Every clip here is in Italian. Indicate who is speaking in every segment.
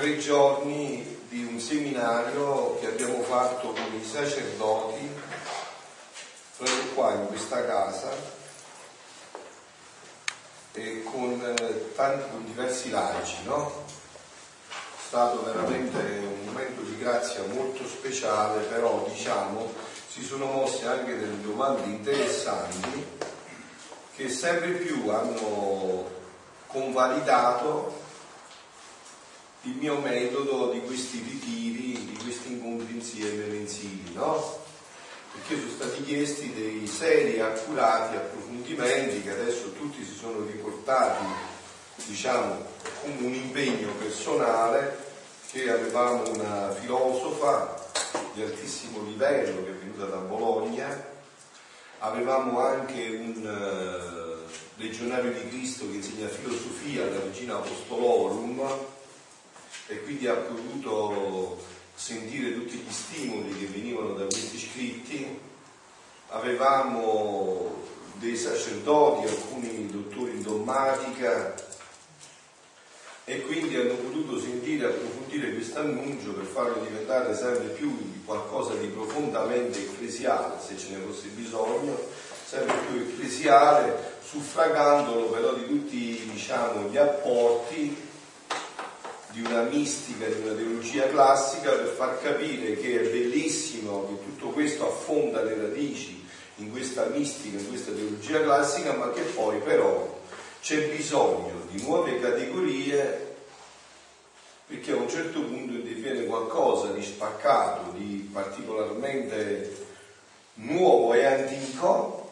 Speaker 1: tre giorni di un seminario che abbiamo fatto con i sacerdoti proprio qua in questa casa e con, eh, tanti, con diversi laici, no? È stato veramente un momento di grazia molto speciale, però diciamo si sono mosse anche delle domande interessanti che sempre più hanno convalidato il mio metodo di questi ritiri, di questi incontri insieme mensili, no? Perché sono stati chiesti dei seri accurati approfondimenti che adesso tutti si sono riportati, diciamo, come un impegno personale che avevamo una filosofa di altissimo livello che è venuta da Bologna, avevamo anche un uh, legionario di Cristo che insegna filosofia alla Regina Apostolorum, e quindi ha potuto sentire tutti gli stimoli che venivano da questi scritti. Avevamo dei sacerdoti, alcuni dottori in dommatica e quindi hanno potuto sentire approfondire questo annuncio per farlo diventare sempre più qualcosa di profondamente ecclesiale, se ce ne fosse bisogno, sempre più ecclesiale, suffragandolo però di tutti diciamo, gli apporti di una mistica, di una teologia classica per far capire che è bellissimo che tutto questo affonda le radici in questa mistica, in questa teologia classica, ma che poi però c'è bisogno di nuove categorie perché a un certo punto interviene qualcosa di spaccato, di particolarmente nuovo e antico,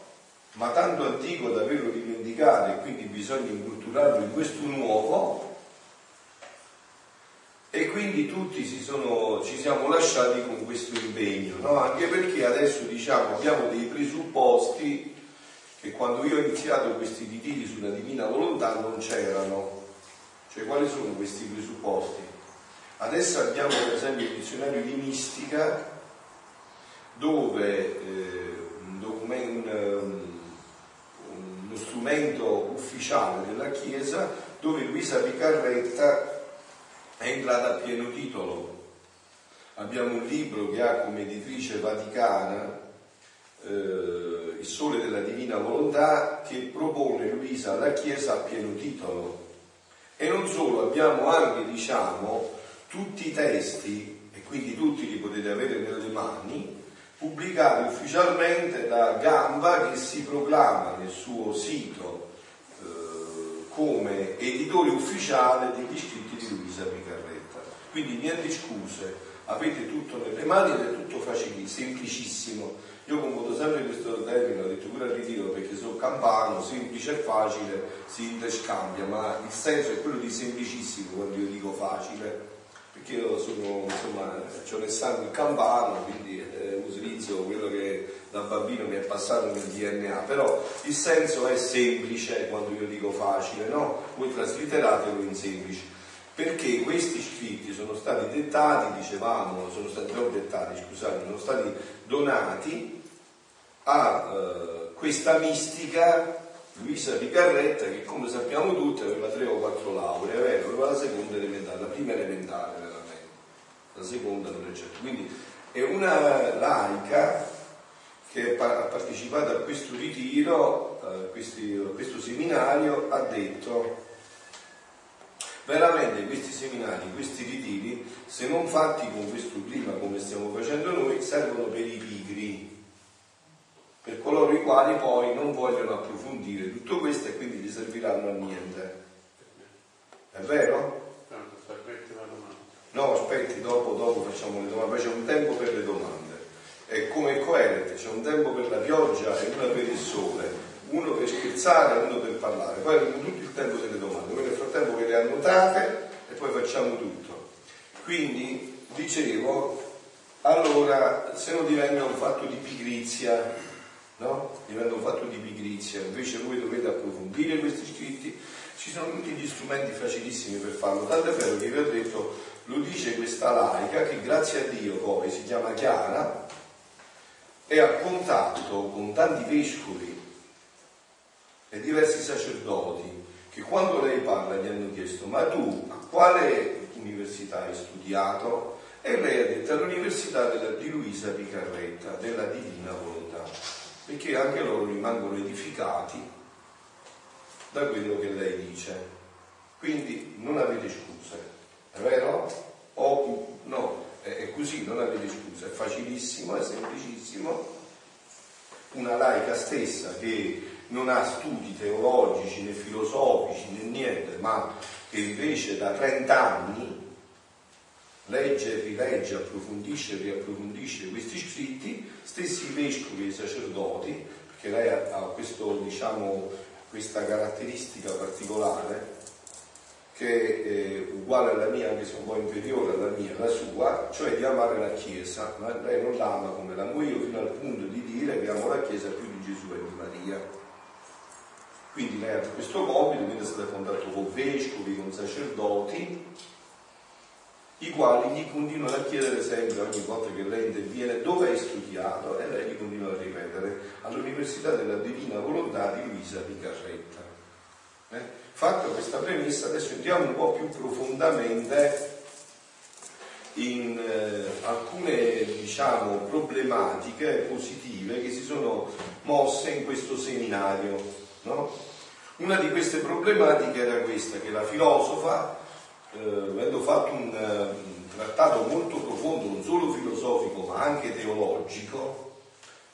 Speaker 1: ma tanto antico da averlo dimenticato e quindi bisogna inculturarlo in questo nuovo e quindi tutti sono, ci siamo lasciati con questo impegno, no? anche perché adesso diciamo, abbiamo dei presupposti che quando io ho iniziato questi ritiri sulla divina volontà non c'erano. Cioè quali sono questi presupposti? Adesso abbiamo per esempio il dizionario di mistica dove eh, un un, uno strumento ufficiale della Chiesa dove Luisa Picarretta è entrata a pieno titolo. Abbiamo un libro che ha come editrice vaticana eh, Il Sole della Divina Volontà che propone Luisa alla Chiesa a pieno titolo. E non solo, abbiamo anche, diciamo, tutti i testi, e quindi tutti li potete avere nelle mani, pubblicati ufficialmente da Gamba che si proclama nel suo sito eh, come editore ufficiale degli scritti di Luisa Picaretta. Quindi niente scuse, avete tutto nelle mani ed è tutto facilissimo, semplicissimo. Io convoto sempre questo termine, ho detto pure al ritiro perché sono campano, semplice e facile si interscambia, ma il senso è quello di semplicissimo quando io dico facile, perché io sono, insomma, ho nel sangue il campano, quindi eh, utilizzo quello che da bambino mi è passato nel DNA, però il senso è semplice quando io dico facile, no? Voi trasliteratelo in semplice perché questi scritti sono stati dettati, dicevamo, sono stati non dettati, scusate, sono stati donati a eh, questa mistica Luisa Picarretta che come sappiamo tutti aveva tre o quattro lauree, aveva la seconda elementare, la prima elementare veramente, la seconda non è certo. Quindi è una laica che ha partecipato a questo ritiro, a questo seminario, ha detto Veramente questi seminari, questi ritiri, se non fatti con questo clima come stiamo facendo noi, servono per i pigri, per coloro i quali poi non vogliono approfondire tutto questo e quindi gli serviranno a niente. È vero? No, aspetti, dopo, dopo facciamo le domande, poi c'è un tempo per le domande. È come coerente, c'è un tempo per la pioggia e uno per il sole uno per scherzare e uno per parlare, poi abbiamo tutto il tempo delle domande, frattempo ve le annotate e poi facciamo tutto. Quindi dicevo, allora se non diventa un fatto di pigrizia, no? Diventa un fatto di pigrizia, invece voi dovete approfondire questi scritti, ci sono tutti gli strumenti facilissimi per farlo, tanto è vero che vi ho detto, lo dice questa laica che grazie a Dio poi si chiama Chiara, è a contatto con tanti vescovi e diversi sacerdoti che quando lei parla gli hanno chiesto ma tu a quale università hai studiato? E lei ha detto all'università della, di Luisa Picarretta, della Divina Volontà, perché anche loro rimangono edificati da quello che lei dice. Quindi non avete scuse, è vero? O no, è così, non avete scuse, è facilissimo, è semplicissimo. Una laica stessa che non ha studi teologici né filosofici né niente, ma che invece da 30 anni legge, rilegge, approfondisce e riapprofondisce questi scritti, stessi vescovi e sacerdoti, perché lei ha, questo, diciamo, questa caratteristica particolare che è uguale alla mia, anche se un po' inferiore alla mia, la sua, cioè di amare la Chiesa, ma lei non l'ama come l'amo io, fino al punto di dire che amo la Chiesa più di Gesù e di Maria. Quindi lei ha questo compito, quindi è stato contatto con vescovi, con sacerdoti, i quali gli continuano a chiedere sempre ogni volta che lei interviene dove hai studiato e lei gli continua a ripetere all'Università della Divina Volontà di Luisa Picarretta. Eh? Fatta questa premessa, adesso entriamo un po' più profondamente in eh, alcune diciamo, problematiche positive che si sono mosse in questo seminario. No? Una di queste problematiche era questa, che la filosofa eh, avendo fatto un, eh, un trattato molto profondo, non solo filosofico ma anche teologico,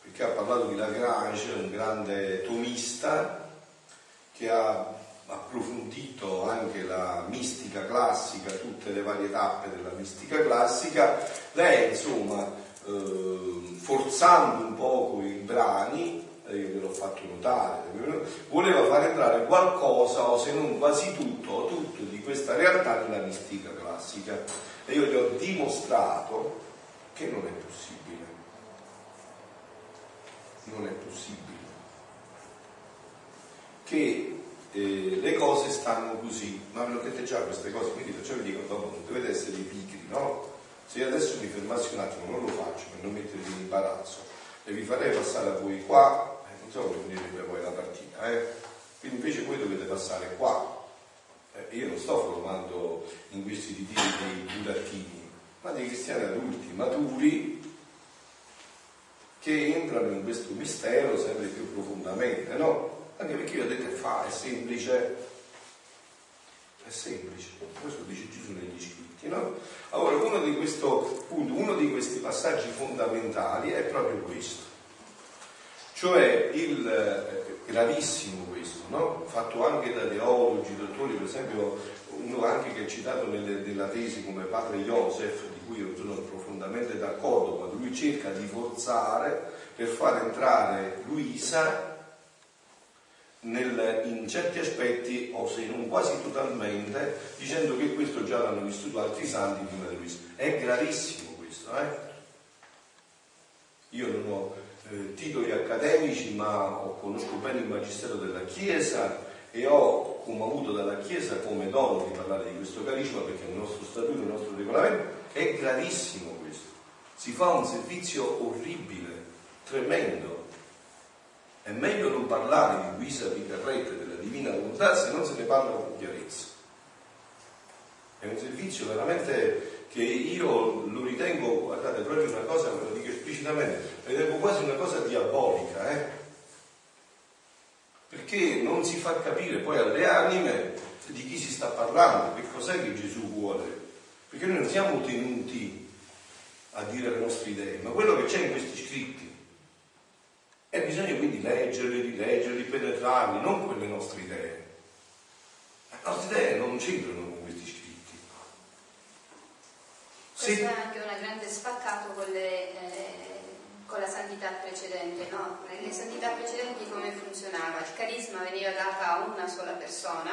Speaker 1: perché ha parlato di Lagrange, un grande tomista che ha approfondito anche la mistica classica, tutte le varie tappe della mistica classica, lei insomma, eh, forzando un poco i brani, io ve l'ho fatto notare, voleva far entrare qualcosa o se non quasi tutto o tutto di questa realtà nella mistica classica e io gli ho dimostrato che non è possibile. Non è possibile. Che eh, le cose stanno così, ma me lo dite già queste cose, quindi perciò vi dico, dopo non dovete essere pigri, no? Se io adesso mi fermassi un attimo, non lo faccio per non mettervi in imbarazzo, e vi farei passare a voi qua so come finirebbe poi la partita, eh? quindi invece voi dovete passare qua. Eh, io non sto formando in questi ritiri dei burattini, ma dei cristiani adulti, maturi, che entrano in questo mistero sempre più profondamente, no? Anche perché io ho detto fa, è semplice, è semplice, questo dice Gesù negli scritti, no? Allora, uno di, questo, uno di questi passaggi fondamentali è proprio questo cioè il eh, gravissimo questo, no? fatto anche da teologi, dottori, per esempio uno anche che è citato nelle, nella tesi come padre Joseph, di cui io sono profondamente d'accordo, quando lui cerca di forzare per far entrare Luisa nel, in certi aspetti, o se non quasi totalmente, dicendo che questo già l'hanno vissuto altri santi prima di Luisa. È gravissimo questo, eh? Io non ho eh, titoli accademici, ma conosco bene il Magistero della Chiesa e ho, come avuto dalla Chiesa, come dono di parlare di questo carisma, perché il nostro statuto, il nostro regolamento, è gravissimo questo. Si fa un servizio orribile, tremendo. È meglio non parlare di Luisa Picarretta e della Divina Volontà se non se ne parla con chiarezza. È un servizio veramente che io lo ritengo, guardate, proprio una cosa, esplicitamente, ritengo quasi una cosa diabolica, eh? Perché non si fa capire poi alle anime di chi si sta parlando, che cos'è che Gesù vuole. Perché noi non siamo tenuti a dire le nostre idee, ma quello che c'è in questi scritti. E bisogna quindi leggerli, rileggerli, penetrarli, non quelle nostre idee. Le nostre idee non c'entrano
Speaker 2: Questo sì. è anche un grande spaccato con, le, eh, con la santità precedente. No? Nelle santità precedenti come funzionava? Il carisma veniva dato a una sola persona,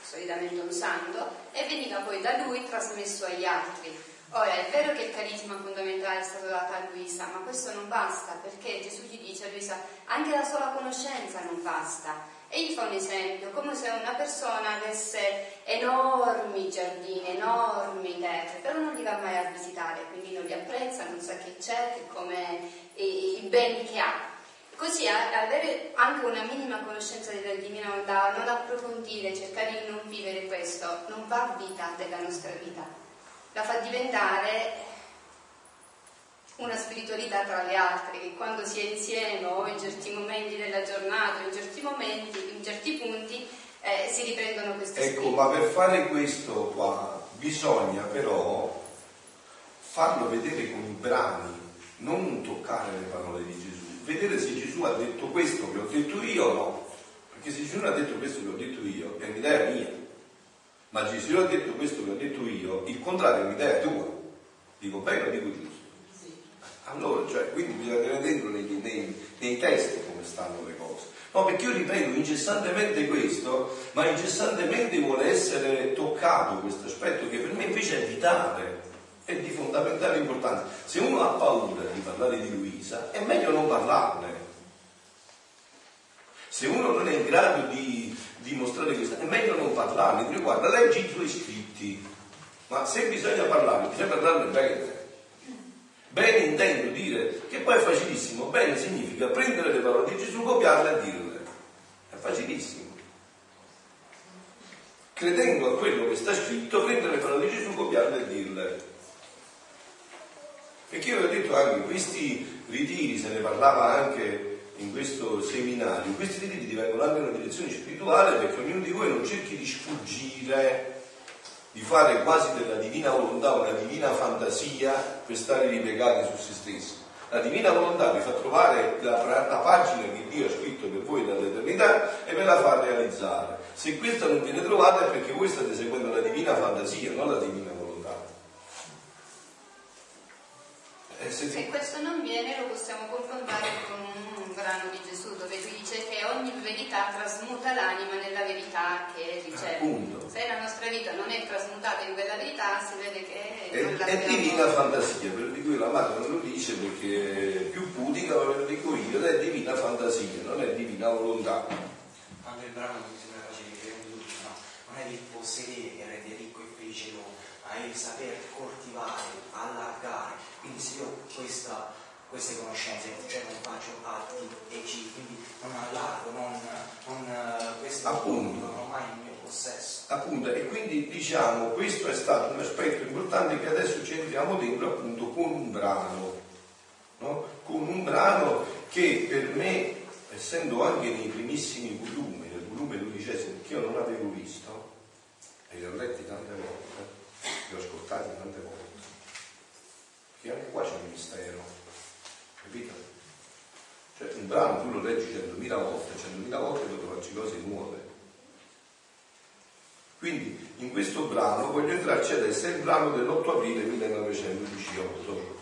Speaker 2: solitamente un santo, e veniva poi da lui trasmesso agli altri. Ora è vero che il carisma fondamentale è stato dato a Luisa, ma questo non basta perché Gesù gli dice a Luisa anche la sola conoscenza non basta. E gli fa un esempio, come se una persona avesse enormi giardini, enormi terre, però non li va mai a visitare, quindi non li apprezza, non sa che c'è, che come i, beni che ha. Così avere anche una minima conoscenza della divina volontà, non approfondire, cercare di non vivere questo, non va vita della nostra vita. la fa diventare una spiritualità tra le altre, che quando si è insieme o in certi momenti della giornata, in certi momenti, in certi punti, eh, si riprendono questi
Speaker 1: ecco, spiriti. ma per fare questo qua bisogna però farlo vedere con i brani, non toccare le parole di Gesù, vedere se Gesù ha detto questo che ho detto io o no. Perché se Gesù ha detto questo che ho detto io, è un'idea mia. Ma Gesù ha detto questo che ho detto io, il contrario è un'idea tua. Dico bene o dico giusto? Allora, cioè, quindi bisogna tenere dentro nei, nei, nei testi come stanno le cose. No, perché io ripeto incessantemente questo, ma incessantemente vuole essere toccato questo aspetto che per me invece è vitale, è di fondamentale importanza. Se uno ha paura di parlare di Luisa, è meglio non parlarne. Se uno non è in grado di dimostrare questo, è meglio non parlarne. Dire guarda, leggi i tuoi scritti, ma se bisogna parlarne, bisogna parlarne bene. Bene intendo dire che poi è facilissimo. Bene significa prendere le parole di Gesù, copiarle e dirle. È facilissimo. Credendo a quello che sta scritto, prendere le parole di Gesù, copiarle e dirle. Perché io vi ho detto anche, questi ritiri, se ne parlava anche in questo seminario, questi ritiri divengono anche una direzione spirituale perché ognuno di voi non cerchi di sfuggire di fare quasi della divina volontà una divina fantasia per stare ripiegati su se stessi. La divina volontà vi fa trovare la, la, pagina che Dio ha scritto per voi dall'eternità e ve la fa realizzare. Se questa non viene trovata è perché voi state seguendo la divina fantasia, non la divina volontà.
Speaker 2: Eh, se, se questo non viene lo possiamo confrontare con un brano di Gesù dove dice che ogni verità trasmuta l'anima nella verità che riceve. Appunto se la nostra vita non è trasmutata in quella verità si vede che
Speaker 1: è, è divina fantasia, per di cui la madre non lo dice perché più pudica ve lo dico io, è divina fantasia, non è divina volontà.
Speaker 3: Quando il brano mi sembra facile che no? non è il possedere che rende ricco e felice l'uomo, ma il saper coltivare, allargare. Quindi se io questa queste conoscenze, cioè non faccio atti e ci, quindi non allargo, non, non eh, questo
Speaker 1: Appunto.
Speaker 3: non ho mai il mio possesso.
Speaker 1: Appunto, e quindi diciamo questo è stato un aspetto importante che adesso ci entriamo dentro appunto con un brano, no? con un brano che per me, essendo anche nei primissimi volumi, nel volume dodicesimo, che io non avevo visto, e li ho letti tante volte, li ho ascoltati tante volte, perché anche qua c'è un mistero Capito? Cioè un brano tu lo leggi centomila volte, centomila volte puoi trovarci cose nuove. Quindi in questo brano voglio entrarci adesso, è il brano dell'8 aprile 1918.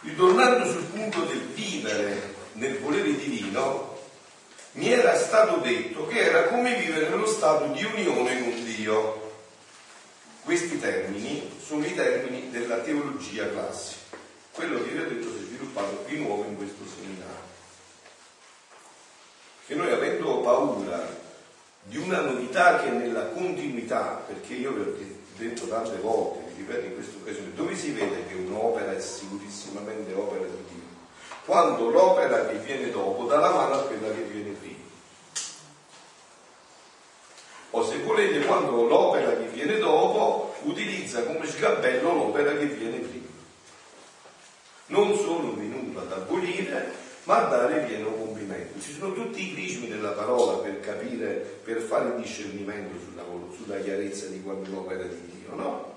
Speaker 1: Ritornando sul punto del vivere nel volere divino, mi era stato detto che era come vivere nello stato di unione con Dio. Questi termini sono i termini della teologia classica. Quello che vi ho detto si è sviluppato di nuovo in questo seminario. Che noi avendo paura di una novità che è nella continuità, perché io vi ho detto tante volte, vi ripeto in questa occasione, dove si vede che un'opera è sicurissimamente opera di Dio? Quando l'opera che viene dopo dà la mano a quella che viene prima. O se volete, quando l'opera che viene dopo utilizza come sgabello l'opera che viene prima non sono venuto ad abolire, ma a dare pieno compimento. Ci sono tutti i crismi della parola per capire, per fare discernimento sulla, sulla chiarezza di quell'opera di Dio, no?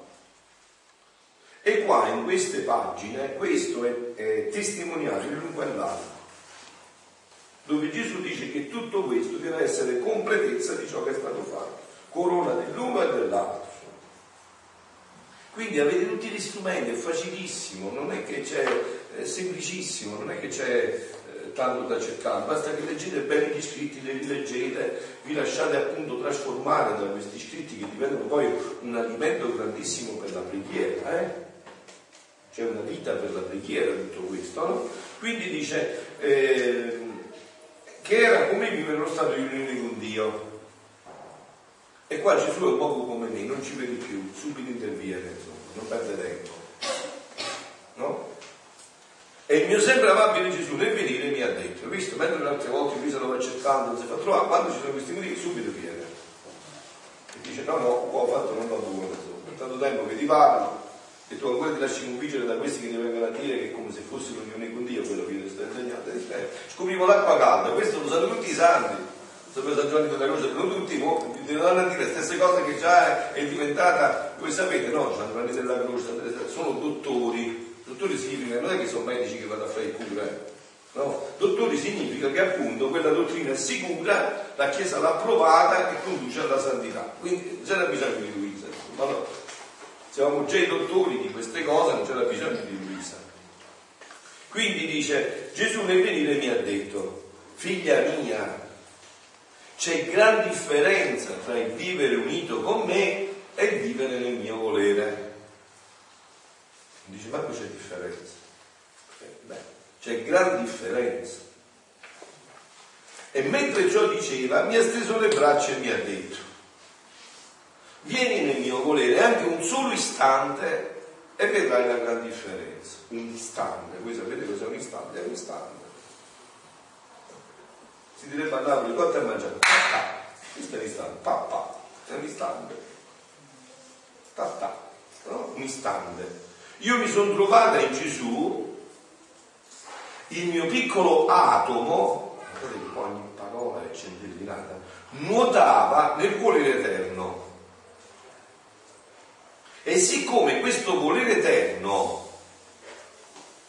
Speaker 1: E qua in queste pagine questo è, è testimoniato l'uno e l'altro, dove Gesù dice che tutto questo deve essere completezza di ciò che è stato fatto, corona dell'uno e dell'altro. Quindi avete tutti gli strumenti, è facilissimo, non è che c'è, è semplicissimo, non è che c'è eh, tanto da cercare, basta che leggete bene gli scritti, li rileggete, vi lasciate appunto trasformare da questi scritti che diventano poi un alimento grandissimo per la preghiera, eh? c'è una vita per la preghiera tutto questo, no? Quindi dice eh, che era come vivere lo stato di unione con Dio. E qua Gesù è un poco come me, non ci vedi più, subito interviene, insomma, non perde tempo. No? E il mio sempre amabile Gesù nel venire mi ha detto, visto, mentre le altre volte lui se lo va cercando, non si fa trovare, quando ci sono questi motivi subito viene. E dice no, no, qua ho fatto non buono, insomma, ho portato tempo che ti parlo e tu ancora ti lasci convincere da questi che ti vengono a dire che è come se fosse l'unione con Dio quello che io ti sto insegnando. Eh, scopriamo l'acqua calda, questo lo sanno tutti i santi. Sapete San Giovanni Croce, non tutti, mo, ti danno a dire le stesse cose che già è diventata, voi sapete, no, San Giovanni della Croce, sono dottori, dottori significa, non è che sono medici che vanno a fare cura, eh. No? Dottori significa che appunto quella dottrina è sicura, la Chiesa l'ha approvata e conduce alla santità. Quindi non c'era bisogno di Luisa. Ma no, siamo già i dottori di queste cose, non c'era bisogno di Luisa. Quindi dice, Gesù nel venire mi ha detto, figlia mia, c'è gran differenza tra il vivere unito con me e il vivere nel mio volere. Dice, ma qui c'è differenza. Eh, beh, c'è gran differenza. E mentre ciò diceva, mi ha steso le braccia e mi ha detto, vieni nel mio volere anche un solo istante e vedrai la gran differenza. Un istante, voi sapete cos'è un istante? È un istante. Si direbbe a Napoli, quanto hai mangiato? Papà. Questo è un istante, papà. È un istante. Papà. No? Un istante. Io mi sono trovata in Gesù il mio piccolo atomo, ogni parola è centellinata, nuotava nel volere eterno. E siccome questo volere eterno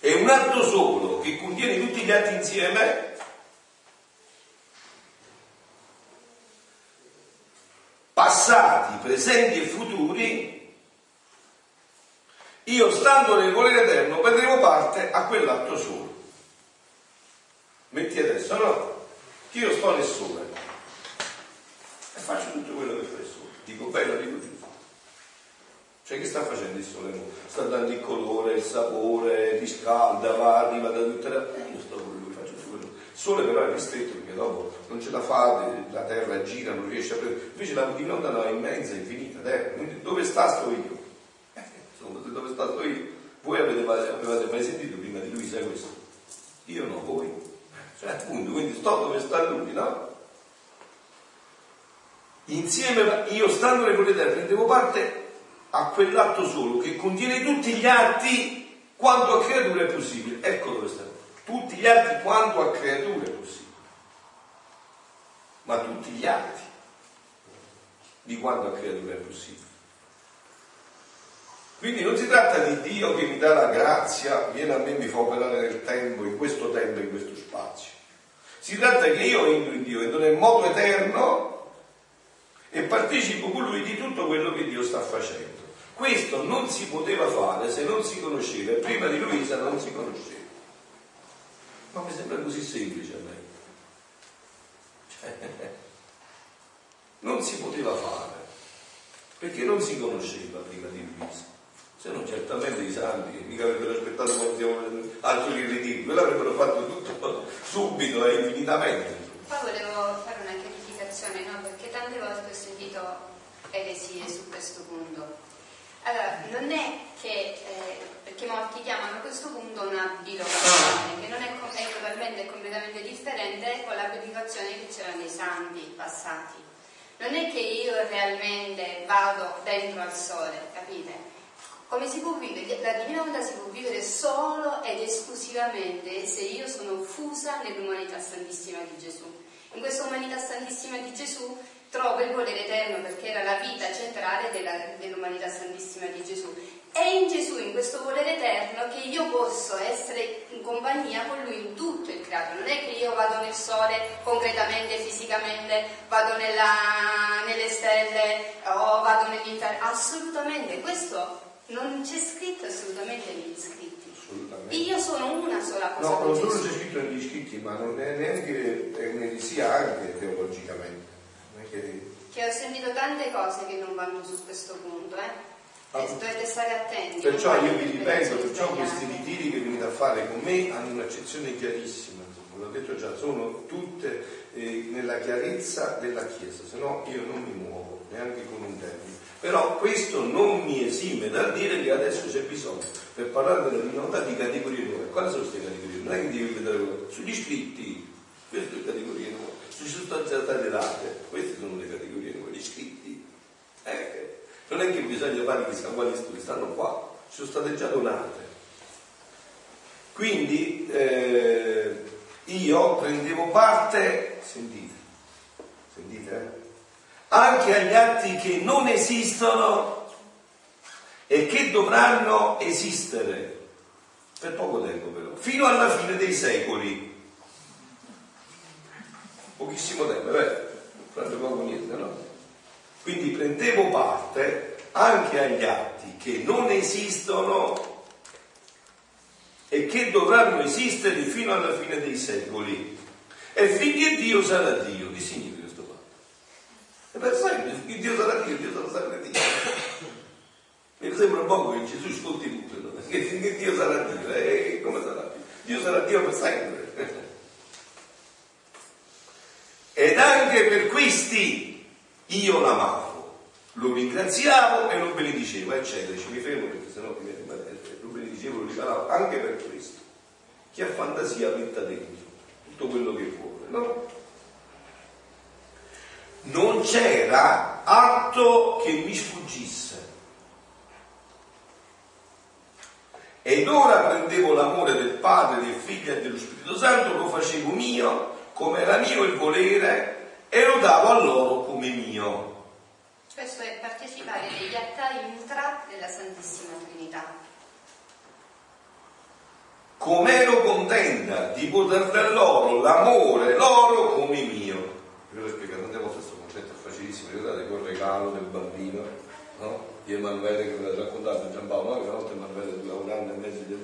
Speaker 1: è un atto solo che contiene tutti gli atti insieme, passati, presenti e futuri, io stando nel volere eterno prendevo parte a quell'atto solo. Metti adesso, no? Che io sto nel sole e faccio tutto quello che fa il sole. Dico bello, dico giusto. Cioè che sta facendo il sole? Sta dando il colore, il sapore, riscalda, va, arriva da tutte le... Io sto con lui, faccio tutto quello. Il sole però è ristretto perché dopo non ce la fa, la terra gira, non riesce a prendere. Invece la divinità no, è immensa, infinita terra. Quindi dove sta sto io? Eh, insomma, dove sta sto io? Voi avete, avete mai sentito prima di lui, sai questo? Io no, voi. Cioè, appunto, quindi sto dove sta lui, no? Insieme, io stando nel volere prendevo parte a quell'atto solo che contiene tutti gli atti quanto a creatura è possibile. Ecco dove sta. Tutti gli atti quanto a creatura è possibile. Ma tutti gli atti di quanto a creatura è possibile. Quindi non si tratta di Dio che mi dà la grazia, viene a me e mi fa operare nel tempo, in questo tempo, in questo spazio. Si tratta che io entro in Dio, entro nel modo eterno e partecipo con Lui di tutto quello che Dio sta facendo. Questo non si poteva fare se non si conosceva prima di Luisa non si conosceva. Ma mi sembra così semplice a me. Cioè, non si poteva fare perché non si conosceva prima di Luisa se non certamente i santi mica avrebbero aspettato altro che ridicolo, l'avrebbero fatto tutto subito e infinitamente.
Speaker 2: Poi volevo fare una chiarificazione, no? perché tante volte ho sentito eresie su questo punto. Allora, non è che, eh, perché molti chiamano questo punto una bilocazione, che non è, è totalmente e completamente differente con la predicazione che c'erano nei santi passati. Non è che io realmente vado dentro al sole, capite? Come si può vivere? La divina volontà si può vivere solo ed esclusivamente se io sono fusa nell'umanità santissima di Gesù. In questa umanità santissima di Gesù trovo il volere eterno perché era la vita centrale della, dell'umanità santissima di Gesù. È in Gesù, in questo volere eterno, che io posso essere in compagnia con Lui in tutto il creato. Non è che io vado nel sole concretamente, fisicamente, vado nella, nelle stelle o vado nell'inferno. Assolutamente, questo non c'è scritto assolutamente negli scritti. Assolutamente. Io sono una sola cosa.
Speaker 1: No, non solo c'è scritto negli scritti, ma non è neanche è un'eresia anche teologicamente.
Speaker 2: Che... che... ho sentito tante cose che non vanno su questo punto, eh? Ah. dovete stare attenti.
Speaker 1: Perciò io vi ripeto, perciò questi ritiri che venite a fare con me hanno un'accezione chiarissima, l'ho detto già, sono tutte eh, nella chiarezza della Chiesa, se no io non mi muovo, neanche con un termine. Però questo non mi esime dal dire che adesso c'è bisogno, per parlare della divinità, di categorie nuove. Quali sono queste categorie? Non è che devi vedere sugli scritti, queste sono le categorie nuove, sulle sostanzialità date, queste sono le categorie nuove, gli scritti. Eh, non è neanche bisogno fare chissà quali studi, stanno qua, ci sono state già donate. Quindi eh, io prendevo parte, sentite, sentite, eh? anche agli atti che non esistono e che dovranno esistere per poco tempo però, fino alla fine dei secoli. Pochissimo tempo, vero? Proprio poco niente, no? Quindi prendevo parte anche agli atti che non esistono e che dovranno esistere fino alla fine dei secoli. E finché Dio sarà Dio, che significa questo fatto? E per sempre, finché Dio sarà Dio, Dio sarà sempre Dio. Mi sembra un po' che Gesù ascolti tutto, che finché Dio sarà Dio, e come sarà Dio? Dio sarà Dio per sempre. Ed anche per questi io l'amavo, lo ringraziavo e lo benedicevo, eccetera. Ci mi fermo perché sennò mi viene lo benedicevo, lo riparavo anche per questo. Chi ha fantasia metta dentro tutto quello che vuole, no? Non c'era atto che mi sfuggisse. Ed ora prendevo l'amore del Padre, del Figlio e dello Spirito Santo, lo facevo mio, come era mio il volere, e lo davo a loro come mio.
Speaker 2: Questo è partecipare degli altari ultra della Santissima Trinità.
Speaker 1: Com'ero contenta di poter dar loro l'amore loro come mio. Ve l'ho spiegato tante volte questo concetto è facilissimo, ricordate quel regalo del bambino, no? Di Emanuele che ve l'ha raccontato Giampaolo, una volta Emanuele due un anno e mezzo gli ha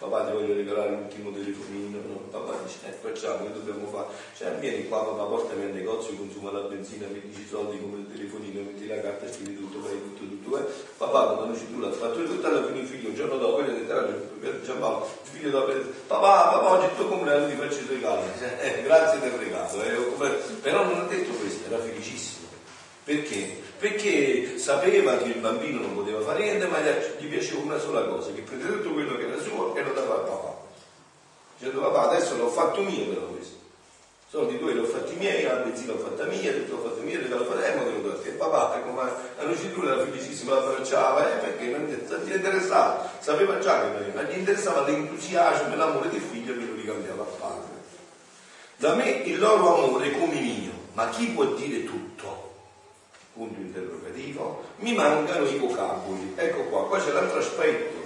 Speaker 1: papà ti voglio regalare l'ultimo telefonino, no? papà dice eh, facciamo, che dobbiamo fare? Cioè vieni qua papà, portami al negozio, consuma la benzina, mi dici soldi come il telefonino, metti la carta, scrivi tutto, fai tutto, tutto, eh. papà quando noi ci tu l'ha fatto tutto, alla fine il figlio un giorno dopo gli ha detto Giampaolo, il figlio dopo papà, papà oggi è il tuo compleanno ti faccio i regali, eh, grazie del regalo, eh. però non ha detto questo, era felicissimo. Perché? Perché sapeva che il bambino non poteva fare niente, ma gli piaceva una sola cosa, che prendeva tutto quello che era suo e lo dava a papà. Dicendo papà adesso l'ho fatto mio però questo. Soldi tuoi li ho fatti miei, la benzina l'ho fatta mia, tutto l'ho fatto mio, l'ho fatto e mo tenuto a te. Papà, ma la lucidura era felicissima, la abbracciava, eh, perché non gli interessava, sapeva già che veniva, ma gli interessava l'entusiasmo e l'amore del figlio che lo ricambiava a padre. Da me il loro amore come mio, ma chi può dire tutto? Punto interrogativo, mi mancano i vocaboli. Ecco qua, qua c'è l'altro aspetto,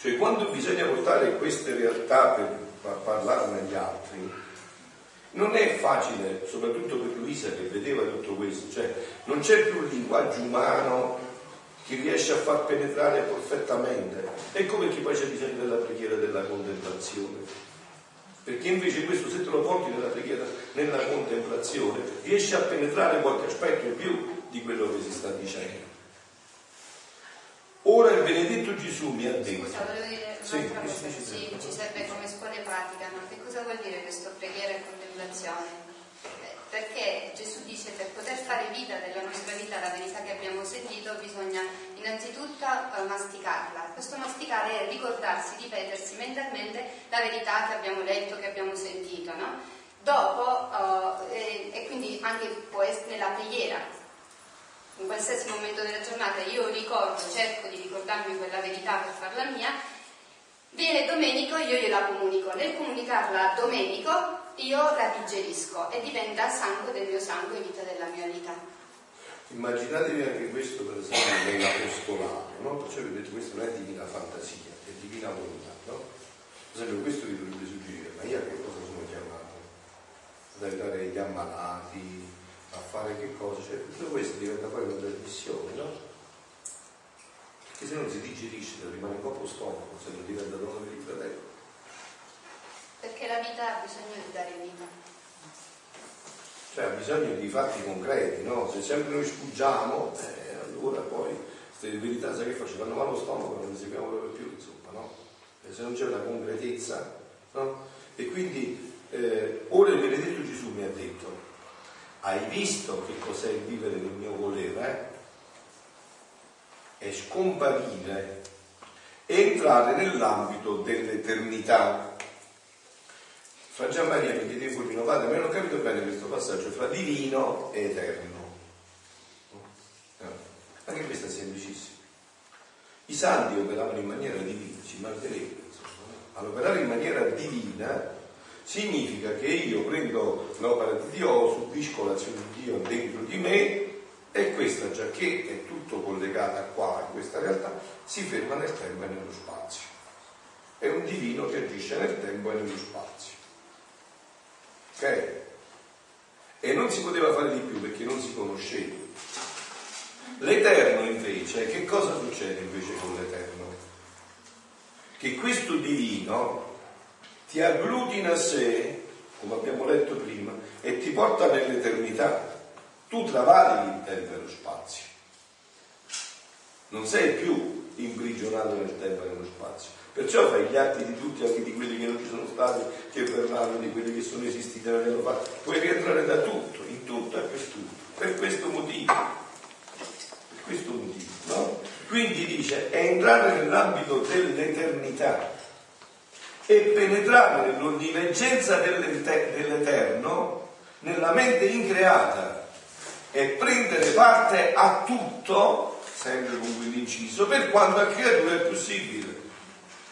Speaker 1: cioè quando bisogna portare queste realtà per parlarne agli altri, non è facile, soprattutto per Luisa che vedeva tutto questo, cioè non c'è più un linguaggio umano che riesce a far penetrare perfettamente. Ecco perché poi c'è bisogno della preghiera della contemplazione. Perché invece questo se te lo porti nella preghiera, nella contemplazione, riesci a penetrare qualche aspetto in più di quello che si sta dicendo. Ora il benedetto Gesù mi ha detto.
Speaker 2: Scusa, volevo dire sì, cosa, sì, sì, ci serve come scuole pratica, no? Che cosa vuol dire questo preghiera e contemplazione? Eh, perché Gesù dice per poter fare vita della nostra vita la verità che abbiamo sentito bisogna innanzitutto eh, masticarla. Questo masticare è ricordarsi, ripetersi mentalmente la verità che abbiamo letto, che abbiamo sentito, no? Dopo, eh, e quindi anche può essere nella preghiera, in qualsiasi momento della giornata io ricordo, cerco di ricordarmi quella verità per farla mia, viene Domenico io gliela comunico. Nel comunicarla a Domenico io la digerisco e diventa sangue del mio sangue e vita della mia vita.
Speaker 1: Immaginatevi anche questo per esempio nell'apostolato, no? Perciò vedete questo non è divina fantasia, è divina volontà, no? Per esempio questo vi dovrebbe suggerire, ma io a che cosa sono chiamato? Ad aiutare gli ammalati, a fare che cosa? Cioè, tutto questo diventa poi una trasmissione, no? Perché se non si digerisce, rimane un po' stomaco, se non diventa dolore di fratello.
Speaker 2: Perché la vita ha bisogno di dare vita.
Speaker 1: Cioè ha bisogno di fatti concreti, no? Se sempre noi sfuggiamo, eh, allora poi queste verità, sai che faccio? Fanno male lo stomaco, non ne seguiamo proprio più, insomma, no? E se non c'è una concretezza, no? E quindi eh, ora il benedetto Gesù mi ha detto, hai visto che cos'è il vivere nel mio volere? È scomparire, entrare nell'ambito dell'eternità. Fra Gian Maria mi chiedevo di padre, ma non ho capito bene questo passaggio fra divino e eterno. Anche questo è semplicissimo. I santi operavano in maniera divina, ci mancherebbe. All'operare in maniera divina significa che io prendo l'opera di Dio, subisco l'azione di Dio dentro di me e questa, già che è tutto collegata qua, in questa realtà, si ferma nel tempo e nello spazio. È un divino che agisce nel tempo e nello spazio. Ok? E non si poteva fare di più perché non si conosceva. L'Eterno invece, che cosa succede invece con l'Eterno? Che questo divino ti agglutina a sé, come abbiamo letto prima, e ti porta nell'eternità. Tu travali il tempo e lo spazio. Non sei più imprigionato nel tempo e nello spazio. Perciò fai gli atti di tutti, anche di quelli che non ci sono stati, che verranno, di quelli che sono esistiti e l'hanno fatto. Puoi rientrare da tutto, in tutto e per tutto. Per questo motivo. Per questo motivo, no? Quindi dice, è entrare nell'ambito dell'eternità e penetrare nell'onnivencenza dell'Eterno nella mente increata e prendere parte a tutto, sempre con quell'inciso, per quanto a creatura è possibile.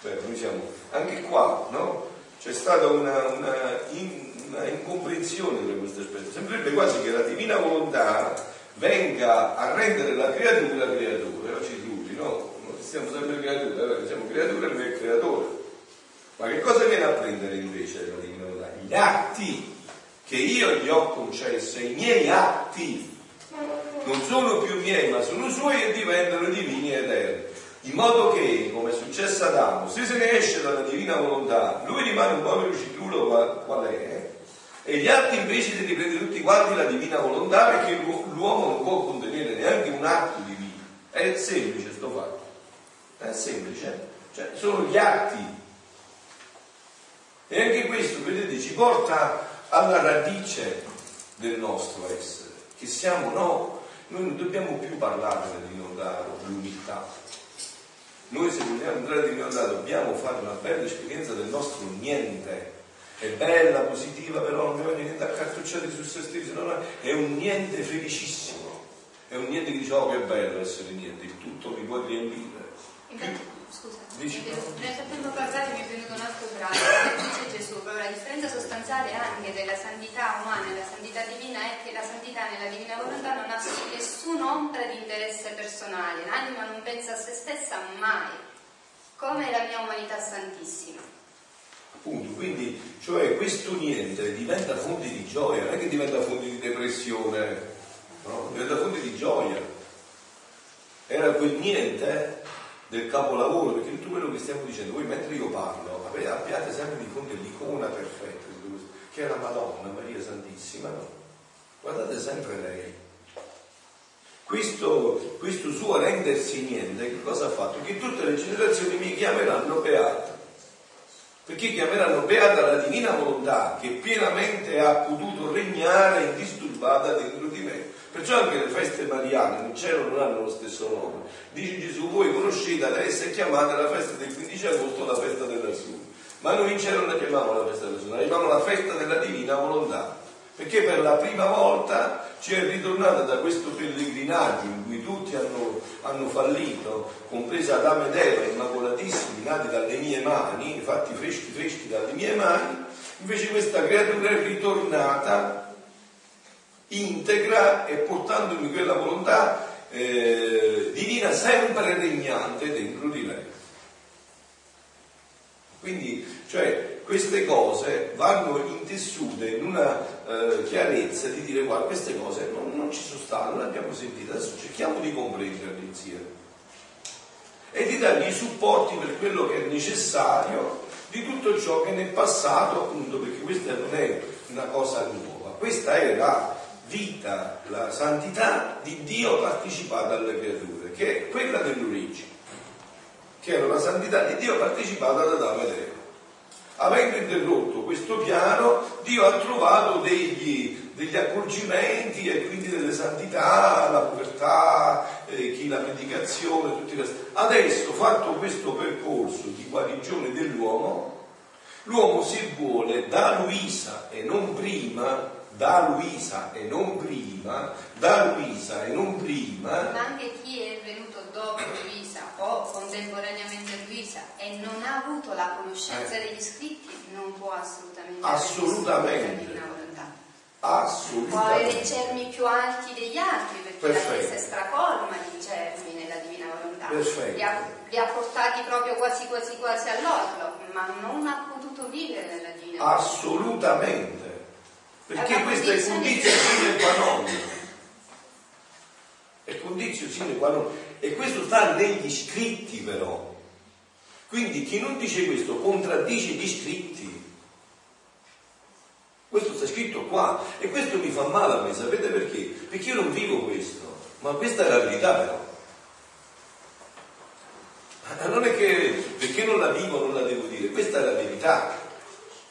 Speaker 1: Beh, noi siamo anche qua, no? C'è stata una, una, in, una incomprensione di questo aspetto. Sembrerebbe quasi che la divina volontà venga a rendere la creatura creatura, oggi tutti, no? Non siamo sempre creature, siamo creature il creatore ma che cosa viene a prendere invece la divinità? Gli atti che io gli ho concesso, i miei atti, non sono più miei, ma sono suoi e diventano divini ed eterni. In modo che, come è successo ad Adamo, se se ne esce dalla divina volontà, lui rimane un povero citriulo qual è, e gli atti invece di riprendere tutti quanti la divina volontà perché l'uomo non può contenere neanche un atto divino. È semplice sto fatto. È semplice. Cioè, sono gli atti e anche questo, vedete, ci porta alla radice del nostro essere, che siamo no, noi non dobbiamo più parlare del dell'inondato, dell'umiltà. Noi se vogliamo entrare nell'inondato dobbiamo fare una bella esperienza del nostro niente. È bella, positiva, però non voglio niente accartocciare su se stesso, no, no, è un niente felicissimo. È un niente che dice, oh che bello essere niente, il tutto mi può riempire.
Speaker 2: Scusa, Dici, nel frattempo parlare mi è venuto un altro brano, dice Gesù, la differenza sostanziale anche della santità umana e la santità divina è che la santità nella divina volontà non ha nessun'ombra di interesse personale, l'anima non pensa a se stessa mai, come la mia umanità santissima.
Speaker 1: Appunto, quindi, cioè questo niente diventa fonte di gioia, non è che diventa fonte di depressione, no? diventa fonte di gioia. Era quel niente? Del capolavoro, perché tutto quello che stiamo dicendo, voi mentre io parlo, abbiate sempre di fronte l'icona perfetta, che è la Madonna, Maria Santissima, no? Guardate sempre lei. Questo, questo suo rendersi niente, che cosa ha fatto? Che tutte le generazioni mi chiameranno beata. Perché chiameranno beata la divina volontà che pienamente ha potuto regnare indisturbata dentro Perciò anche le feste mariane in cielo non hanno lo stesso nome. Dice Gesù, voi conoscete adesso è chiamata la festa del 15 agosto la festa della Sua. Ma noi in cielo non la chiamiamo la festa della Sua, la chiamiamo la festa della divina volontà. Perché per la prima volta ci è ritornata da questo pellegrinaggio in cui tutti hanno, hanno fallito, compresa Adamo ed Eva, immacolatissimi, nati dalle mie mani, fatti freschi freschi dalle mie mani, invece questa creatura è ritornata integra e portandomi quella volontà eh, divina sempre regnante dentro di lei. Quindi, cioè, queste cose vanno intessute in una eh, chiarezza di dire guarda, queste cose non, non ci sono state, non le abbiamo sentite, adesso cerchiamo di comprenderle insieme e di dargli i supporti per quello che è necessario di tutto ciò che nel passato, appunto, perché questa non è una cosa nuova, questa la vita, la santità di Dio partecipata alle creature, che è quella dell'origine, che era la santità di Dio partecipata da Adamo ed Eva. Avendo interrotto questo piano, Dio ha trovato degli, degli accorgimenti e quindi delle santità, la povertà, eh, la predicazione, tutti questi. Adesso, fatto questo percorso di guarigione dell'uomo, l'uomo se vuole da Luisa e non prima da Luisa e non prima, da Luisa e non prima.
Speaker 2: Ma anche chi è venuto dopo Luisa o contemporaneamente a Luisa e non ha avuto la conoscenza eh. degli scritti non può assolutamente.
Speaker 1: Assolutamente. Assolutamente.
Speaker 2: Può avere i cermi più alti degli altri perché Perfetto. la Chiesa è stracolma di cermi nella Divina Volontà. Li ha, li ha, portati proprio quasi quasi quasi all'orlo, ma non ha potuto vivere nella Divina
Speaker 1: Volontà. Assolutamente. Perché questo è il condizio sine qua non. È il condizio sine qua non. E questo sta negli scritti però. Quindi chi non dice questo contraddice gli scritti. Questo sta scritto qua e questo mi fa male a me, sapete perché? Perché io non vivo questo, ma questa è la verità però. Non è che perché non la vivo non la devo dire, questa è la verità.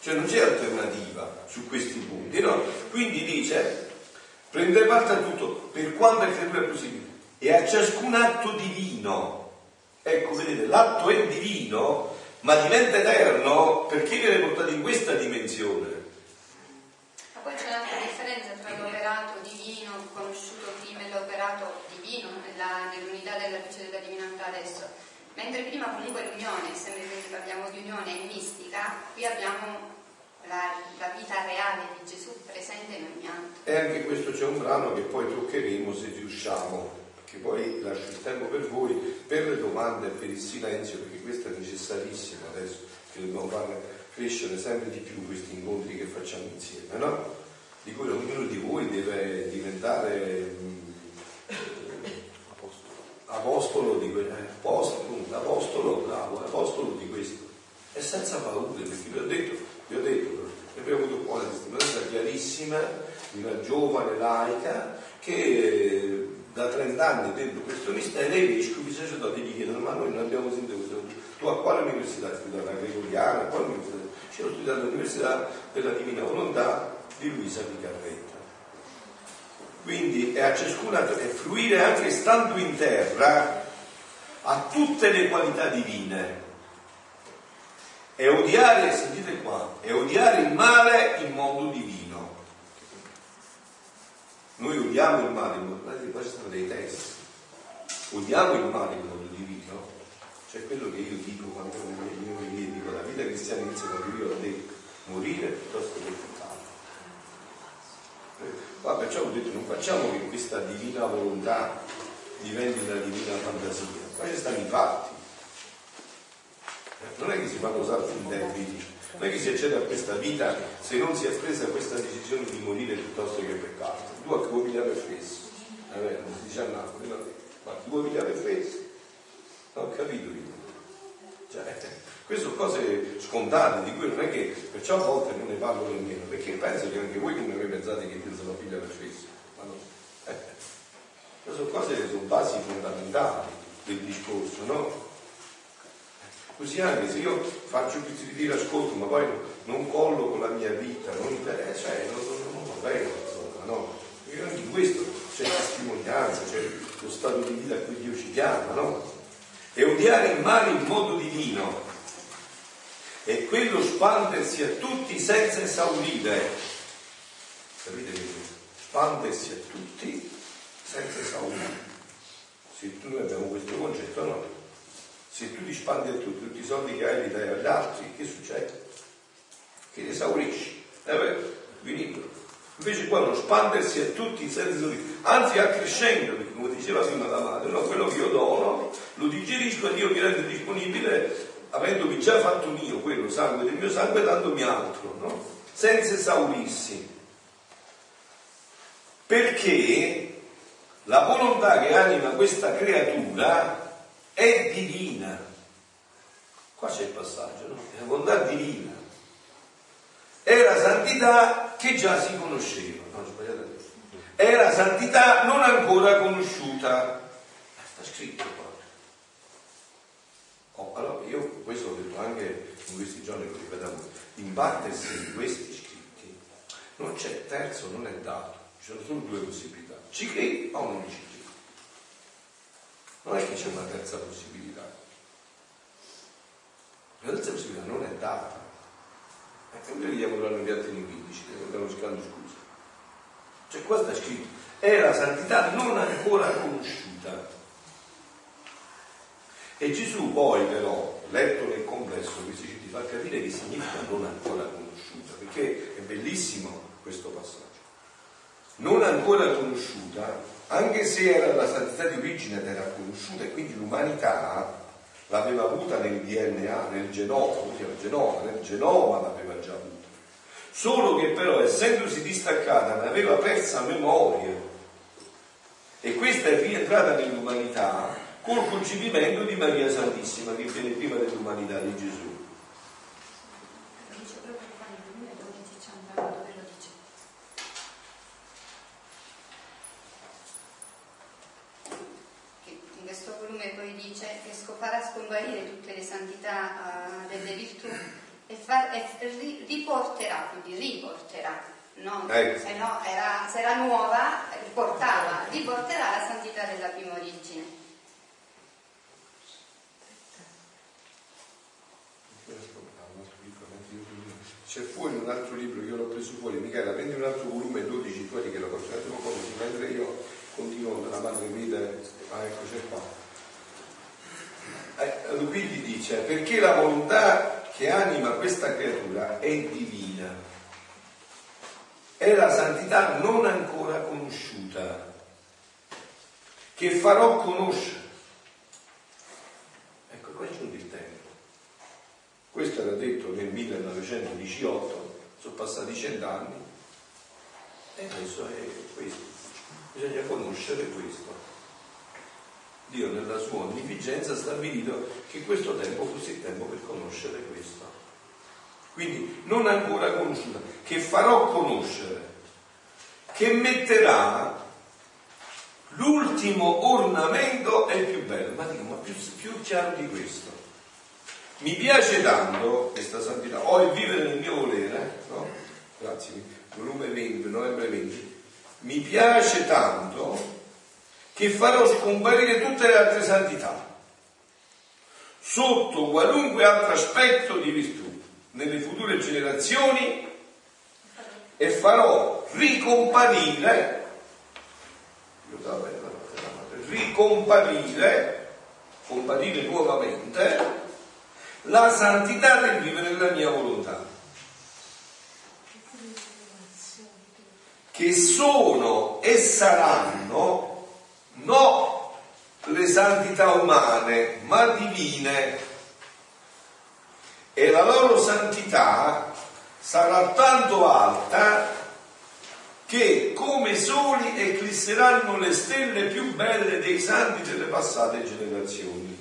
Speaker 1: Cioè non c'è alternativa su questi punti, no? Quindi dice, prendere parte a tutto per quanto è creatura possibile e a ciascun atto divino. Ecco, vedete, l'atto è divino, ma diventa eterno perché viene portato in questa dimensione.
Speaker 2: Ma poi c'è un'altra differenza tra l'operato divino conosciuto prima e l'operato divino nella, nell'unità della luce della divinità adesso. Mentre prima comunque l'unione, sempre che parliamo di unione mistica, qui abbiamo la, la, vita reale di Gesù presente in ogni altro.
Speaker 1: E anche questo c'è un brano che poi toccheremo se riusciamo, che poi lascio il tempo per voi, per le domande e per il silenzio, perché questo è necessarissimo adesso, che dobbiamo fare crescere sempre di più questi incontri che facciamo insieme, no? Di cui ognuno di voi deve diventare mh, apostolo di questo, eh, apostolo, apostolo, bravo, apostolo di questo. E senza paura, perché vi ho detto, vi ho detto, abbiamo avuto qua una testimonianza chiarissima di una giovane laica che eh, da 30 anni dentro questo mistero e i vescovi sacerdoti gli chiedono ma noi non abbiamo sentito questo tu a quale università hai studiato? La Gregoriana? A quale università? Ci ho studiato all'Università della Divina Volontà di Luisa Picarretta. Quindi è a ciascuna è fruire anche stando in terra a tutte le qualità divine è odiare, sentite qua, è odiare il male in modo divino. Noi odiamo il male in modo divino, qua ci sono dei testi. Odiamo il male in modo divino, cioè quello che io dico quando io mi dico la vita cristiana inizia quando io ho detto morire piuttosto che peccato. Ma perciò ho detto non facciamo che questa divina volontà diventi una divina fantasia, qua ci stanno i fatti non è che si fa cos'altro in debiti, non è che si accede a questa vita se non si è presa questa decisione di morire piuttosto che peccato. Tu a chi vuoi pigliare fesso? Eh, non si dice a Napoli, ma chi vuoi pigliare fesso? Non ho capito io. Cioè, queste sono cose scontate di cui non è che perciò a volte non ne parlo nemmeno, perché penso che anche voi come voi pensate che io sono pigliare fesso. Ma no. Eh, sono cose che sono basi fondamentali del discorso, no? Così anche se io faccio un pezzo di dire ascolto, ma poi non colloco la mia vita, non, eh, cioè, non, non, non va bene, insomma, no? Perché anche in questo c'è testimonianza, c'è lo stato di vita a cui Dio ci chiama, no? E odiare il male in modo divino è quello spandersi a tutti senza esaurire. Capite che spandersi a tutti senza esaurire. Se tu noi abbiamo questo concetto, no? Se tu ti spandi a tutti, tutti i soldi che hai li dai agli altri, che succede? Che ti esaurisci, è vero? Finito. Invece qua non spandersi a tutti senza anzi accrescendo, perché come diceva prima la madre, no? quello che io dono lo digerisco e Dio mi rende disponibile avendomi già fatto mio, quello sangue del mio sangue, dandomi altro, no? senza esaurirsi. Perché la volontà che anima questa creatura è divina. Qua c'è il passaggio, no? È la volontà divina. È la santità che già si conosceva. No, sbagliate. È la santità non ancora conosciuta. Sta scritto qua. Oh, allora io questo l'ho detto anche in questi giorni, lo ripetiamo, in parte di questi scritti non c'è terzo, non è dato, ci sono solo due possibilità. Ci credi o non ci credi? Non è che c'è una terza possibilità. La terza possibilità non è data. E noi vediamo l'anno di Atteni 15, che abbiamo cercato scusa. Cioè qua sta scritto, è la santità non ancora conosciuta. E Gesù poi però, letto nel complesso, questi ci fa capire che significa non ancora conosciuta, perché è bellissimo questo passaggio. Non ancora conosciuta, anche se era la santità di origine era conosciuta e quindi l'umanità l'aveva avuta nel DNA, nel genoma, genoma, nel genoma l'aveva già avuta. Solo che però essendosi distaccata ne aveva persa memoria e questa è rientrata nell'umanità col concepimento di Maria Santissima che viene prima dell'umanità di Gesù.
Speaker 2: farà scomparire tutte le santità uh, delle virtù e, far, e riporterà, quindi riporterà, ecco. se no era, se era nuova, riportava, riporterà la santità della prima origine.
Speaker 1: C'è fuori un altro libro che io l'ho preso fuori, Michela, prendi un altro volume 12 fuori che lo attimo così, mentre io continuo nella madre vita, ah ecco c'è qua. Eh, quindi dice, perché la volontà che anima questa creatura è divina, è la santità non ancora conosciuta, che farò conoscere. Ecco, qua è giunto il tempo. Questo era detto nel 1918, sono passati cent'anni, e adesso è questo. Bisogna conoscere questo. Dio nella sua onnificenza ha stabilito che questo tempo fosse il tempo per conoscere questo. Quindi non ancora conosciuta, che farò conoscere, che metterà l'ultimo ornamento è il più bello. Ma dico, ma più, più chiaro di questo. Mi piace tanto questa santità, ho il vivere nel mio volere, no? Grazie, volume 20, novembre 20. Mi piace tanto che farò scomparire tutte le altre santità sotto qualunque altro aspetto di virtù nelle future generazioni e farò ricomparire ricomparire comparire nuovamente la santità del vivere nella mia volontà che sono e saranno no le santità umane, ma divine. E la loro santità sarà tanto alta che come soli eclisseranno le stelle più belle dei santi delle passate generazioni.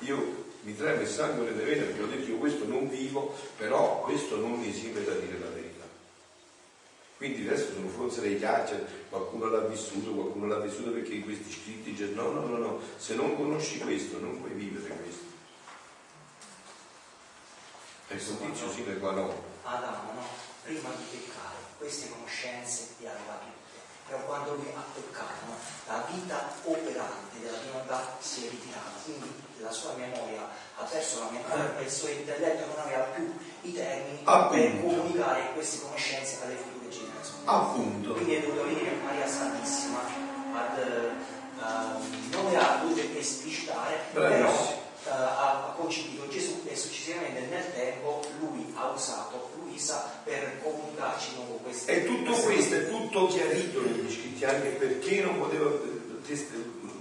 Speaker 1: Io mi treme il sangue nelle vene perché ho detto io questo non vivo, però questo non mi esime da dire la verità. Quindi adesso sono forse dei ghiacci, qualcuno l'ha vissuto, qualcuno l'ha vissuto perché in questi scritti dice no, no, no, no, se non conosci questo non puoi vivere questo. Condizio sine qua no.
Speaker 3: Adamo, no? Prima di peccare, queste conoscenze le aveva tutte. Però quando lui ha peccato, no? la vita operante della divinità si è ritirata. Quindi la sua memoria ha perso la memoria, il suo intelletto non aveva più i termini Appunto. per comunicare queste conoscenze alle future
Speaker 1: Appunto.
Speaker 3: Quindi è dovuto venire Maria Santissima ad, uh, non ha dovuto esplicitare, Bravissimo. però uh, ha, concepito Gesù e successivamente nel tempo lui ha usato Luisa per comunicarci con queste
Speaker 1: E tutto questo è tutto chiarito negli scritti, anche perché non poteva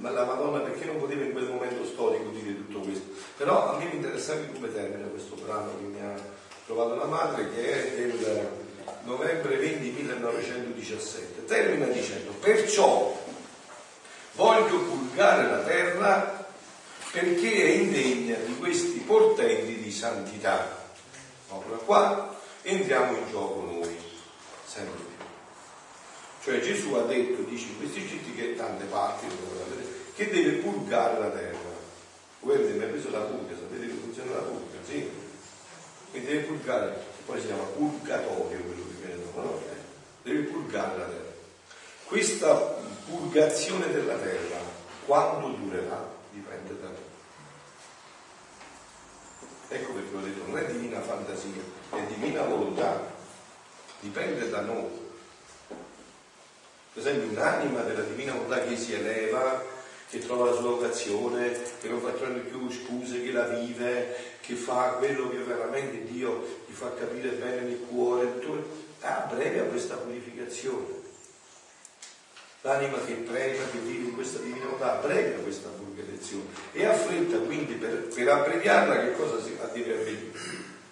Speaker 1: la Madonna perché non poteva in quel momento storico dire tutto questo. Però a me mi interessa anche come termina questo brano che mi ha trovato la madre, che è del novembre 20 1917, termina dicendo perciò voglio purgare la terra perché è indegna di questi portenti di santità. Ora qua entriamo in gioco noi, sempre più. Cioè Gesù ha detto, dice in questi scritti che tante parti che deve purgare la terra. Voi avete mai preso la purga, sapete come funziona la purga? Sì? Quindi deve purgare, poi si chiama purgatorio quello no? deve purgare la terra. Questa purgazione della terra, quando durerà, dipende da noi. Ecco perché ho detto, non è divina fantasia, è divina volontà, dipende da noi. Per esempio un'anima della divina volontà che si eleva, che trova la sua vocazione, che non fa più scuse, che la vive, che fa quello che veramente Dio gli fa capire bene nel cuore, breve a questa purificazione. L'anima che prega, che vive in questa divina volontà, breve a questa purificazione e affretta quindi per, per abbreviarla che cosa si, deve avvenire?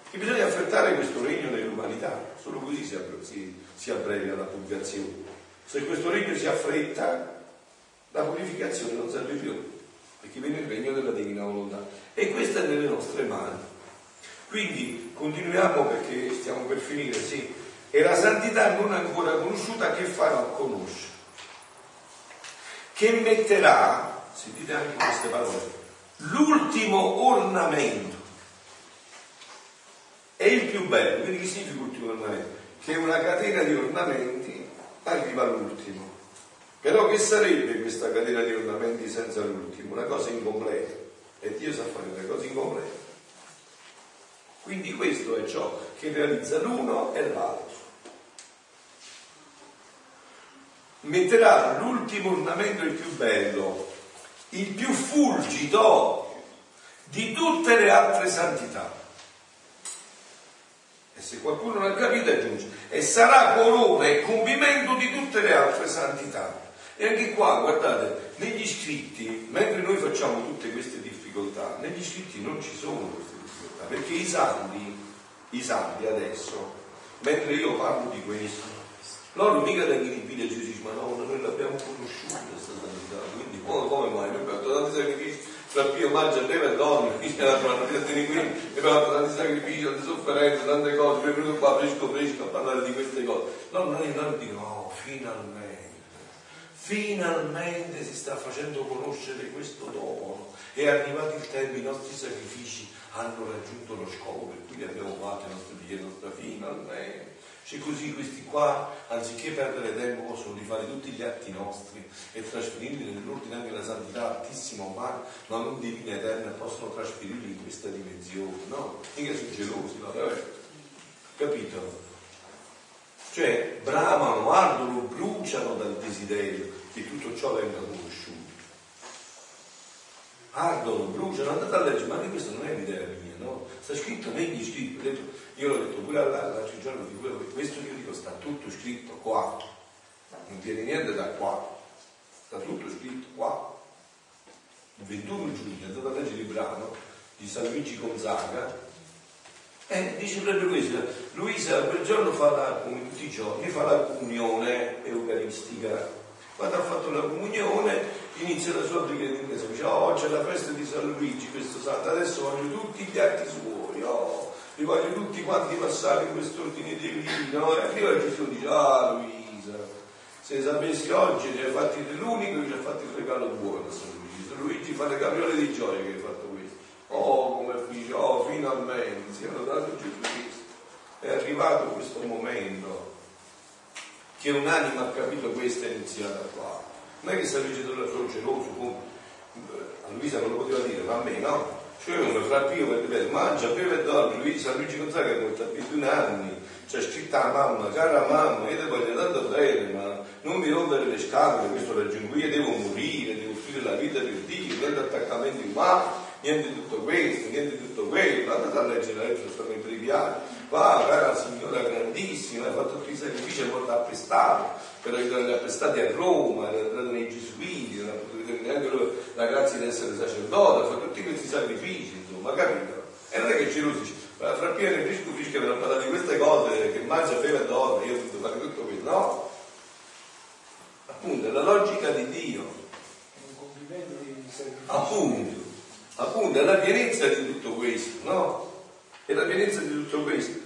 Speaker 1: Che bisogna affrettare questo regno nell'umanità, solo così si, si, si abbrevia la purificazione. Se questo regno si affretta, la purificazione non serve più, perché viene il regno della divina volontà. E questo è nelle nostre mani. Quindi continuiamo perché stiamo per finire, sì. E la santità non ancora conosciuta che farà conoscere? Che metterà, sentite anche queste parole, l'ultimo ornamento. È il più bello, quindi che significa l'ultimo ornamento? Che una catena di ornamenti arriva all'ultimo. Però che sarebbe questa catena di ornamenti senza l'ultimo? Una cosa incompleta. E Dio sa fare le cose incomplete. Quindi questo è ciò che realizza l'uno e l'altro. Metterà l'ultimo ornamento il più bello, il più fulgido di tutte le altre santità. E se qualcuno non ha capito aggiunge, e sarà corona e compimento di tutte le altre santità. E anche qua, guardate, negli scritti, mentre noi facciamo tutte queste difficoltà, negli scritti non ci sono queste difficoltà, perché i santi, i santi adesso, mentre io parlo di questo, loro mica da chi ripide e ci ma no, noi l'abbiamo conosciuta questa santità, quindi come, come mai? Noi abbiamo fatto tanti sacrifici tra Pio, Maggio, e Donne, quindi hanno fatto qui, abbiamo fatto tanti sacrifici, tante sofferenze, tante cose, poi venuto qua fresco fresco a parlare di queste cose. No, noi, noi dicono, oh, finalmente, finalmente si sta facendo conoscere questo dono, è arrivato il tempo, i nostri sacrifici hanno raggiunto lo scopo per cui li abbiamo fatto, i nostri figli, nostra finalmente. Cioè così questi qua, anziché perdere tempo, possono rifare tutti gli atti nostri e trasferirli nell'ordine anche della santità altissima umana, ma non divina eterna, possono trasferirli in questa dimensione, no? Mica sono gelosi, no? Capito? Cioè bramano, ardono, bruciano dal desiderio che tutto ciò venga conosciuto. Ardono, bruciano, andate a leggere, ma anche questa non è l'idea mia, no? Sta scritto negli scritti, io l'ho detto pure l'altro giorno di quello, questo io dico sta tutto scritto qua, non viene niente da qua, sta tutto scritto qua. Il 21 giugno andate a leggere il brano di San Luigi Gonzaga. E dice proprio questo, Luisa quel giorno fa la, come tutti i giorni, fa la comunione eucaristica. Quando ha fatto la comunione inizia la sua preghiera in chiesa, dice oh c'è la festa di San Luigi, questo santo, adesso voglio tutti gli atti suoi, oh li voglio tutti quanti passare in quest'ordine divino e arriva Gesù e dice ah Luisa se sapessi oggi ne hai fatti dell'unico che ci ha fatto il regalo buono San Luigi San Luigi fa le capriole di gioia che hai fatto questo. Oh come dice oh finalmente si è dato Gesù Cristo. È arrivato questo momento che un'anima ha capito questo è iniziata qua. Non è che San Luigi della croce geloso a Luisa non lo poteva dire ma a me no cioè uno fra Pio e mangia, beve e dorme, Luigi, San Luigi Gonzaga ha molto 21 anni, c'è scritta la mamma, cara mamma, io ti voglio tanto bene, ma non mi rompere le scatole, questo raggiungo, io devo morire, devo offrire la vita per Dio, niente attaccamenti umani, niente di tutto questo, niente di tutto quello, andate a leggere la legge, sono i breviari, va, cara signora grandissima, ha fatto tutti i sacrifici, è morta appestato, per aiutare gli appestati a Roma, era entrato nei Gesuiti, non ha potuto vedere neanche lui la grazia di essere sacerdote, ha fatto tutti questi sacrifici, insomma, capito? E non è che ci dice, ma fra Piero e Frisco Frisco avevano parlato di queste cose, che mangia, beve e dorme, io ho dovuto fare tutto questo, no? Appunto, è la logica di Dio. Appunto, appunto, è la pienezza di tutto questo, no? È la pienezza di tutto questo.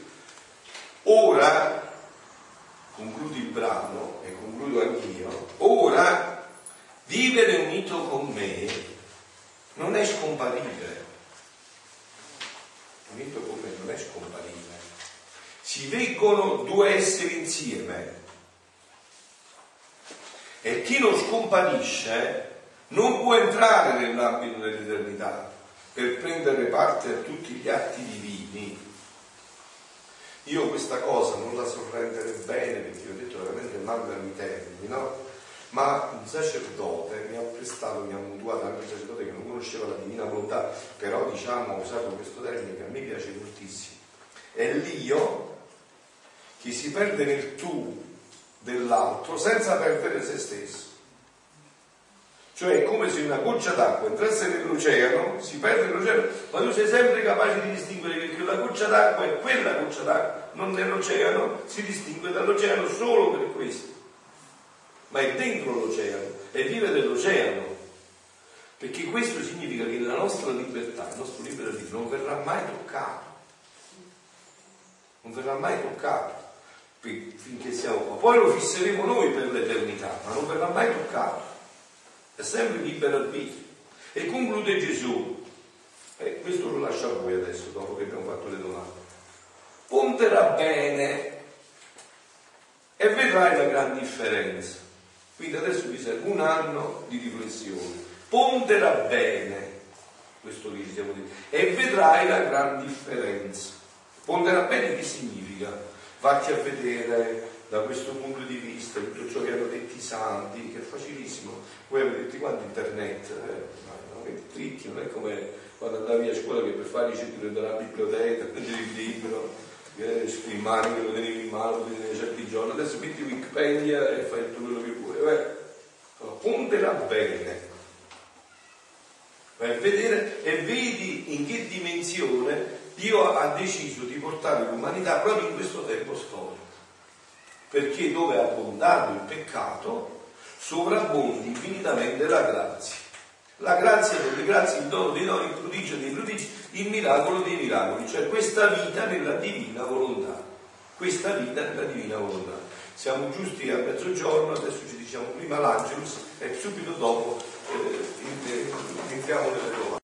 Speaker 1: Ora, concludo il brano e concludo anch'io, ora vivere unito con me non è scomparire. Unito con me non è scomparire. Si veggono due esseri insieme. E chi non scomparisce non può entrare nell'ambito dell'eternità per prendere parte a tutti gli atti divini io questa cosa non la so rendere bene perché ho detto veramente mancano i termini, no? ma un sacerdote mi ha prestato, mi ha mutuato anche un sacerdote che non conosceva la divina volontà, però diciamo ha usato questo termine che a me piace moltissimo. È l'io che si perde nel tu dell'altro senza perdere se stesso. Cioè è come se una goccia d'acqua entrasse nell'oceano, si perde nell'oceano, ma tu sei sempre capace di distinguere che quella goccia d'acqua è quella goccia d'acqua, non nell'oceano, si distingue dall'oceano solo per questo. Ma è dentro l'oceano, e vive dell'oceano. Perché questo significa che la nostra libertà, il nostro libero vita non verrà mai toccato. Non verrà mai toccato finché siamo qua. Poi lo fisseremo noi per l'eternità, ma non verrà mai toccato. È sempre libero arbitrio. E conclude Gesù, e questo lo lascio a voi adesso, dopo che abbiamo fatto le domande. Ponderà bene e vedrai la gran differenza. Quindi adesso vi serve un anno di riflessione. Pondera bene, questo che ci siamo detti, e vedrai la gran differenza. Pondera bene che significa? Vatti a vedere da questo punto di vista tutto ciò che hanno detto i santi, che è facilissimo. Voi avete tutti quanti internet, eh? no, clicchi, non è come quando andavi a scuola che per fare i citoli dalla biblioteca, prendevi il libro, eh, in mano, che lo tenevi in mano, lo tenevi certi giorni, adesso metti Wikipedia e fai tutto quello che vuoi. Beh, allora, puntela bene. Vai a vedere e vedi in che dimensione Dio ha deciso di portare l'umanità proprio in questo tempo storico. Perché dove ha abbondato il peccato, sovrabbondi infinitamente la grazia. La grazia delle grazie, il dono dei doni, il prodigio dei prodigi, il miracolo dei miracoli, cioè questa vita nella divina volontà. Questa vita nella divina volontà. Siamo giusti a mezzogiorno, adesso ci diciamo prima l'Angelus e subito dopo eh, entriamo nelle domande.